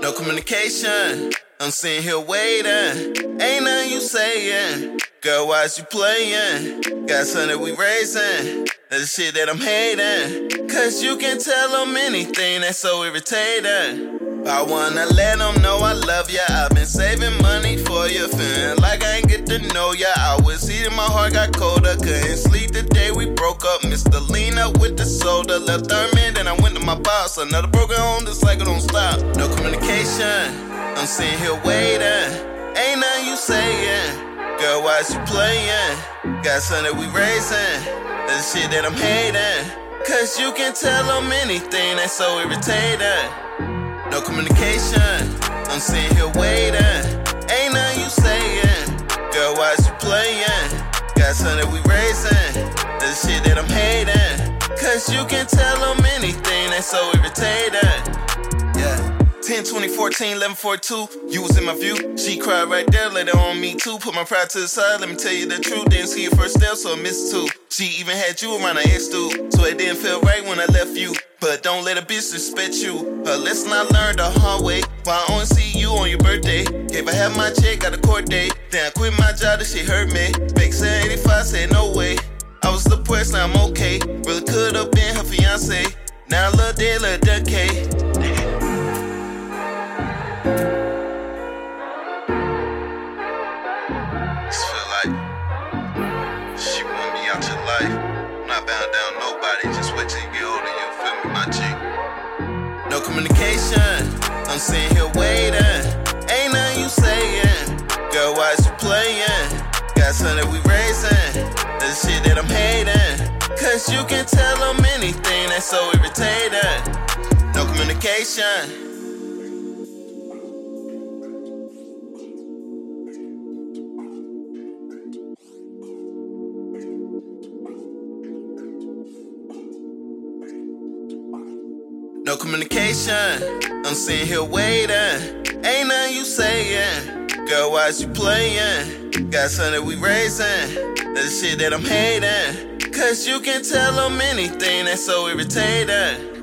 No communication. I'm sitting here waiting. Ain't nothing you saying. Girl, why you playing? Got something we raising. That's the shit that I'm hating. Cause you can tell them anything that's so irritating. I wanna let them know I love ya. I've been saving money for ya. Feeling like I ain't get to know ya. I was eating, my heart got colder. Couldn't sleep the day we broke up, Mr. Lee up with the soda. Left her man, then I went to my boss. Another broken home, the cycle don't stop. No communication. I'm sitting here waiting. Ain't nothing you saying. Girl, why's you playing? Got something that we raising. That's the shit that I'm hating. Cause you can tell them anything that's so irritating. No communication. I'm sitting here waiting. Ain't nothing you saying. Girl, why's you playing? Got something we You can tell them anything that's so irritating. Yeah. 10, 20, 14, 11, 42. You was in my view. She cried right there, later on me too. Put my pride to the side, let me tell you the truth. Didn't see your first step, so I missed two. She even had you around her ex dude. So it didn't feel right when I left you. But don't let a bitch respect you. A lesson I learned the hard way. Why I only see you on your birthday. If I had my check, got a court date. Then I quit my job, that shit hurt me. Said 85, said no way. I was depressed, person, I'm okay. Really could have been fiance. Now dead, love decade. Just feel like she want me out your life. I'm not bound down nobody. Just wait till you get older. You feel me, my chick. No communication. I'm sitting here waiting. Ain't nothing you saying. Girl, why's you playing? Got something that we raising. The shit that I'm hating. Cause you can tell them No communication. No communication. I'm sitting here waiting. Ain't nothing you saying. Girl, why's you playing? Got something we raising. That's the shit that I'm hating. Cause you can tell them anything that's so irritating.